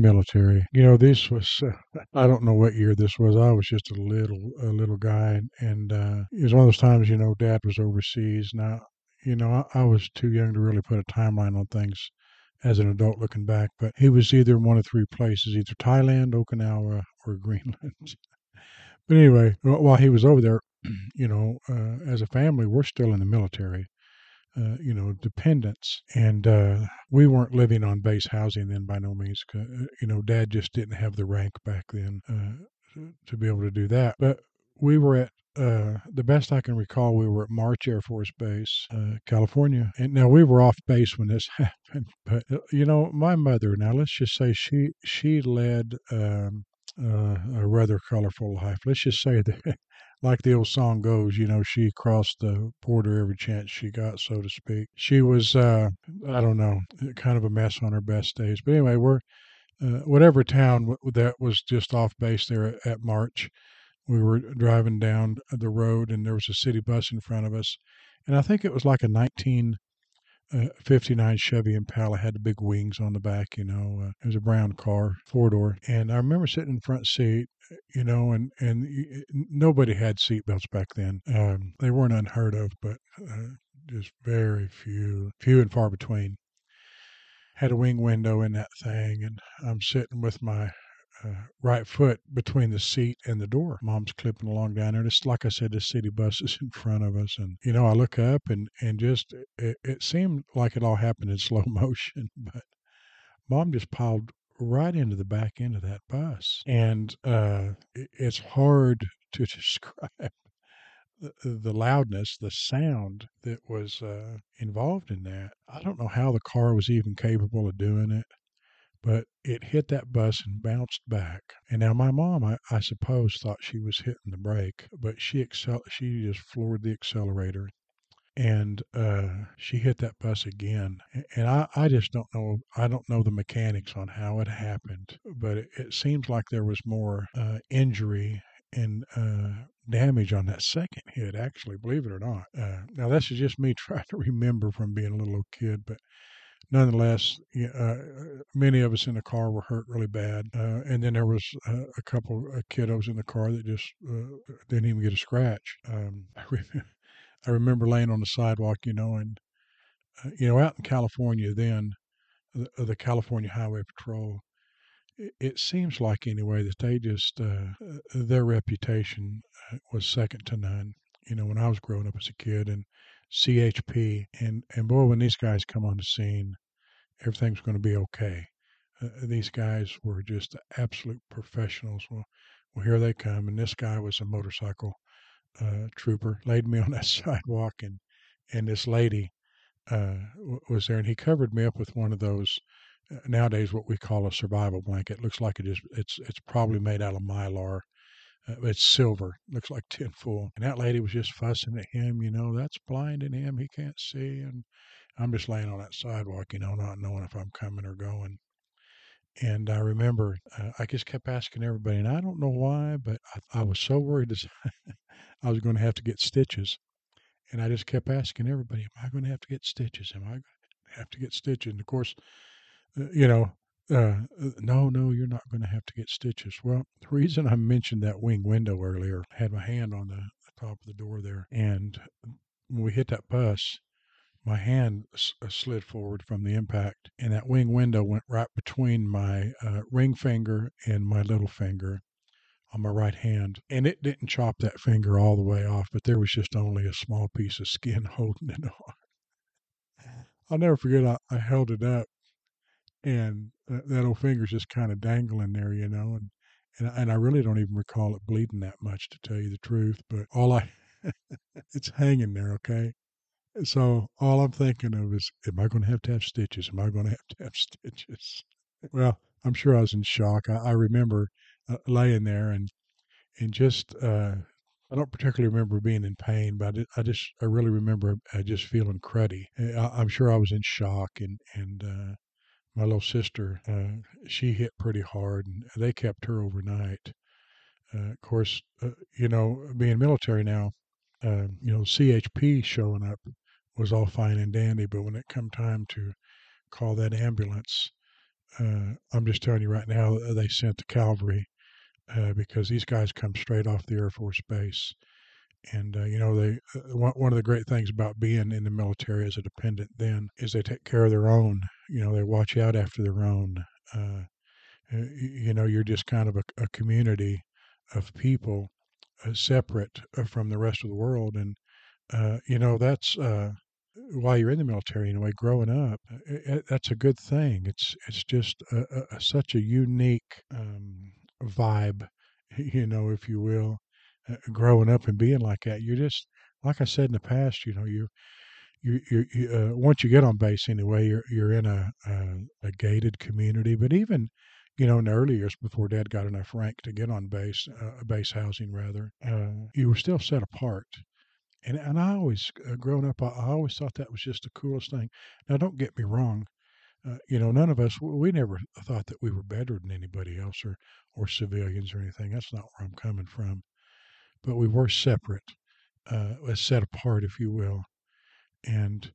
the military. You know, this was uh, I don't know what year this was. I was just a little a little guy, and uh, it was one of those times. You know, Dad was overseas. Now, you know, I, I was too young to really put a timeline on things as an adult looking back, but he was either in one of three places, either Thailand, Okinawa, or Greenland. but anyway, while he was over there, you know, uh, as a family, we're still in the military. Uh, you know, dependents. And uh, we weren't living on base housing then by no means. Uh, you know, dad just didn't have the rank back then uh, to be able to do that. But we were at uh, the best I can recall, we were at March Air Force Base, uh, California. And now we were off base when this happened, but you know, my mother. Now let's just say she she led um, uh, a rather colorful life. Let's just say that like the old song goes, you know, she crossed the border every chance she got, so to speak. She was, uh, I don't know, kind of a mess on her best days. But anyway, we're, uh, whatever town that was just off base there at, at March, we were driving down the road and there was a city bus in front of us. And I think it was like a 19 uh, 59 Chevy Impala had the big wings on the back, you know. Uh, it was a brown car, four door. And I remember sitting in front seat, you know, and, and nobody had seatbelts back then. Um, they weren't unheard of, but uh, just very few, few and far between. Had a wing window in that thing, and I'm sitting with my uh, right foot between the seat and the door. Mom's clipping along down there. It's like I said, the city bus is in front of us, and you know, I look up and and just it, it seemed like it all happened in slow motion, but mom just piled right into the back end of that bus, and uh, it, it's hard to describe. The, loudness, the sound that was uh, involved in that. I don't know how the car was even capable of doing it but it hit that bus and bounced back. And now my mom, I, I suppose, thought she was hitting the brake, but she accel- she just floored the accelerator and uh, she hit that bus again. And I, I just don't know. I don't know the mechanics on how it happened, but it, it seems like there was more uh, injury and uh, damage on that second hit. Actually, believe it or not. Uh, now this is just me trying to remember from being a little kid, but nonetheless, uh, many of us in the car were hurt really bad. Uh, and then there was uh, a couple of kiddos in the car that just uh, didn't even get a scratch. Um, I, re- I, remember laying on the sidewalk, you know, and, uh, you know, out in California then, the, the California Highway Patrol, it, it, seems like anyway that they just, uh, their reputation was second to none. You know, when I was growing up as a kid and CHP, and and boy, when these guys come on the scene, everything's going to be okay. Uh, these guys were just absolute professionals. Well, well, here they come, and this guy was a motorcycle uh, trooper. Laid me on that sidewalk, and and this lady uh, was there, and he covered me up with one of those uh, nowadays what we call a survival blanket. It looks like it is. It's it's probably made out of mylar uh, it's silver, looks like tinfoil. And that lady was just fussing at him, you know, that's blinding him. He can't see. And I'm just laying on that sidewalk, you know, not knowing if I'm coming or going. And I remember uh, I just kept asking everybody, and I don't know why, but I, I was so worried I was going to have to get stitches. And I just kept asking everybody, Am I going to have to get stitches? Am I going to have to get stitches? And of course, uh, you know, uh, uh, no, no, you're not going to have to get stitches. Well, the reason I mentioned that wing window earlier, I had my hand on the, top of the door there, and when we hit that bus, my hand s- uh, slid forward from the impact, and that wing window went right between my uh, ring finger and my little finger on my right hand. And it didn't chop that finger all the way off, but there was just only a small piece of skin holding it on. I'll never forget, I, I held it up and that, that old finger's just kind of dangling there, you know, and and and I really don't even recall it bleeding that much to tell you the truth, but all I it's hanging there, okay. So all I'm thinking of is, am I going to have to have stitches? Am I going to have to have stitches? Well, I'm sure I was in shock. I, I remember uh, laying there and and just uh, I don't particularly remember being in pain, but I, I just I really remember uh, just feeling cruddy. I, am sure I was in shock and and uh, my little sister, uh, she hit pretty hard, and they kept her overnight. Uh, of course, uh, you know, being military now, uh, you know, CHP showing up was all fine and dandy, but when it come time to call that ambulance, uh, I'm just telling you right now, uh, they sent the Calvary uh, because these guys come straight off the Air Force Base. And uh, you know, they uh, one of the great things about being in the military as a dependent then is they take care of their own. You know, they watch out after their own. Uh, you know, you're just kind of a, a community of people uh, separate uh, from the rest of the world, and uh, you know that's while you're in the military anyway. Growing up, it, it, that's a good thing. It's it's just a, a, such a unique um, vibe, you know, if you will. growing up and being like that, you're just like I said in the past. You know, you you, you, uh, once you get on base anyway, you're you're in a, a, a gated community. But even you know, in the early years before Dad got enough rank to get on base, uh, base housing rather, uh, you were still set apart. And and I always, uh, growing up, I, I always thought that was just the coolest thing. Now, don't get me wrong. Uh, you know, none of us, we never thought that we were better than anybody else or, or civilians or anything. That's not where I'm coming from. But we were separate, uh, set apart, if you will. And,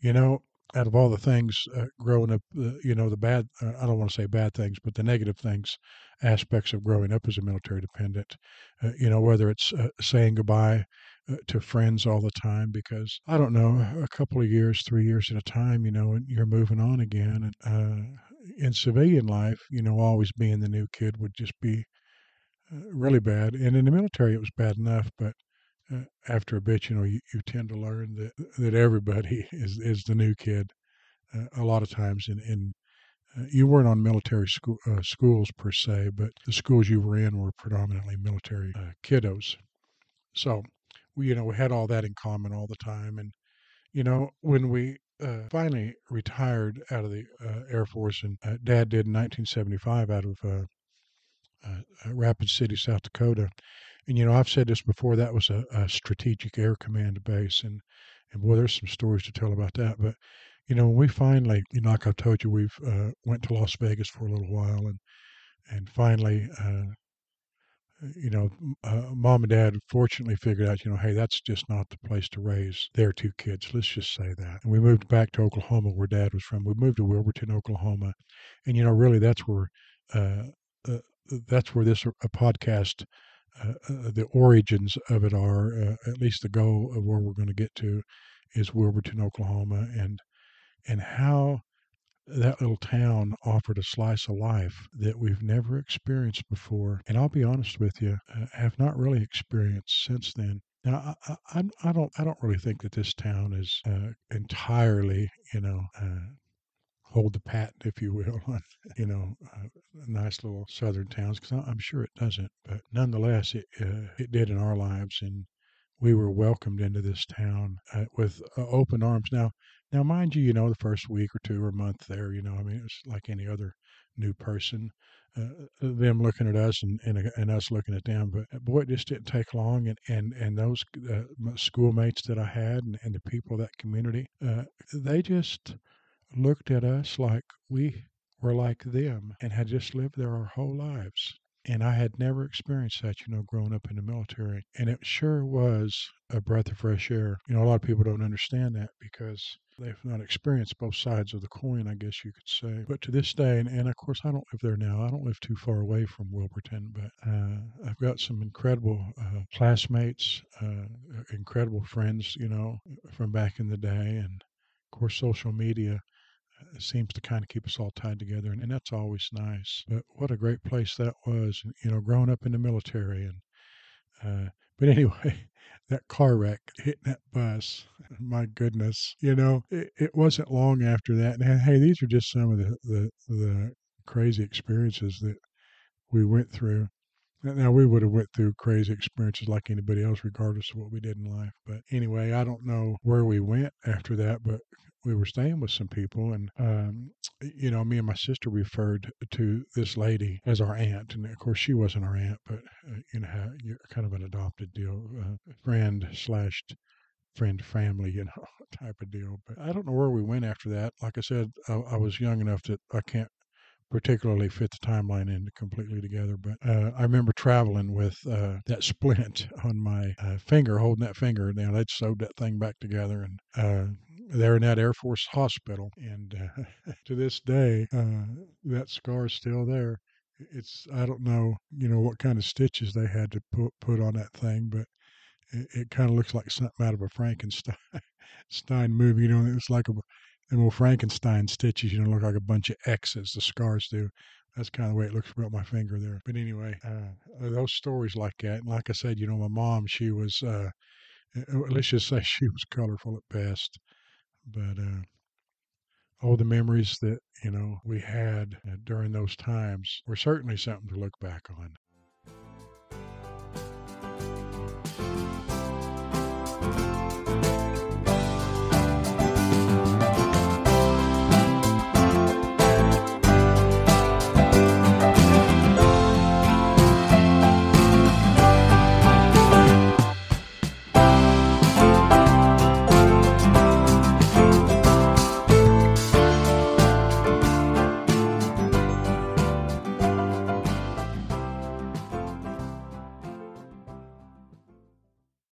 you know, out of all the things uh, growing up, uh, you know, the bad, uh, I don't want to say bad things, but the negative things, aspects of growing up as a military dependent, uh, you know, whether it's uh, saying goodbye uh, to friends all the time, because I don't know, a couple of years, three years at a time, you know, and you're moving on again. And in civilian life, you know, always being the new kid would just be really bad. And in the military, it was bad enough, but uh, after a bit, you know, you, you tend to learn that that everybody is is the new kid. Uh, a lot of times, in in uh, you weren't on military school uh, schools per se, but the schools you were in were predominantly military uh, kiddos. So, we you know we had all that in common all the time, and you know when we uh, finally retired out of the Air Force, and Dad did in 1975 out of Rapid City, South Dakota and you know, I've said this before. That was a, a strategic air command base, and and boy, there's some stories to tell about that. But you know, when we finally, you know, like I've told you, we've uh, went to Las Vegas for a little while, and and finally, uh, you know, uh, mom and dad fortunately figured out, you know, hey, that's just not the place to raise their two kids. Let's just say that. And we moved back to Oklahoma, where dad was from. We moved to Wilburton, Oklahoma, and you know, really, that's where uh, uh, that's where this podcast uh, uh, the origins of it are, uh, at least the goal of where we're going to get to, is Wilburton, Oklahoma, and and how that little town offered a slice of life that we've never experienced before. And I'll be honest with you, uh, have not really experienced since then. Now, I, I, I, don't, I don't really think that this town is uh, entirely, you know, uh, hold the patent, if you will, on you know uh, nice little southern towns because I'm sure it doesn't, but nonetheless, it uh, it did in our lives, and we were welcomed into this town uh, with uh, open arms. Now, now, mind you, you know, the first week or two or month there, you know, I mean, it was like any other new person. Uh, them looking at us and, and and us looking at them, but uh, boy, it just didn't take long. And and and those schoolmates that I had and, and the people of that community, they just looked at us like we were like them and had just lived there our whole lives. And I had never experienced that, you know, growing up in the military. And it sure was a breath of fresh air. You know, a lot of people don't understand that because they've not experienced both sides of the coin, I guess you could say. But to this day, and, and of course, I don't live there now. I don't live too far away from Wilburton, but uh, I've got some incredible uh, classmates, uh, incredible friends, you know, from back in the day. And of course, social media seems to kind of keep us all tied together, and, and that's always nice. But what a great place that was, you know, growing up in the military. And uh, but anyway, that car wreck hitting that bus, my goodness, you know, it, it wasn't long after that. And hey, these are just some of the the, the crazy experiences that we went through. Now we would have went through crazy experiences like anybody else, regardless of what we did in life. But anyway, I don't know where we went after that, but we were staying with some people, and um, you know, me and my sister referred to this lady as our aunt, and of course she wasn't our aunt, but uh, you know, kind of an adopted deal, uh, friend slash friend family, you know, type of deal. But I don't know where we went after that. Like I said, I, I was young enough that I can't particularly fit the timeline in completely together. But uh, I remember traveling with uh, that splint on my uh, finger, holding that finger. Now they'd sewed that thing back together, and uh, there in that Air Force hospital, and uh, to this day, uh, that scar's still there. It's I don't know, you know, what kind of stitches they had to put put on that thing, but it, it kind of looks like something out of a Frankenstein Stein movie. You know, it's like a them old Frankenstein stitches. You know, look like a bunch of X's. The scars do. That's kind of the way it looks about my finger there. But anyway, uh, those stories like that. And like I said, you know, my mom, she was. Uh, let's just say she was colorful at best. But uh, all the memories that you know we had during those times were certainly something to look back on.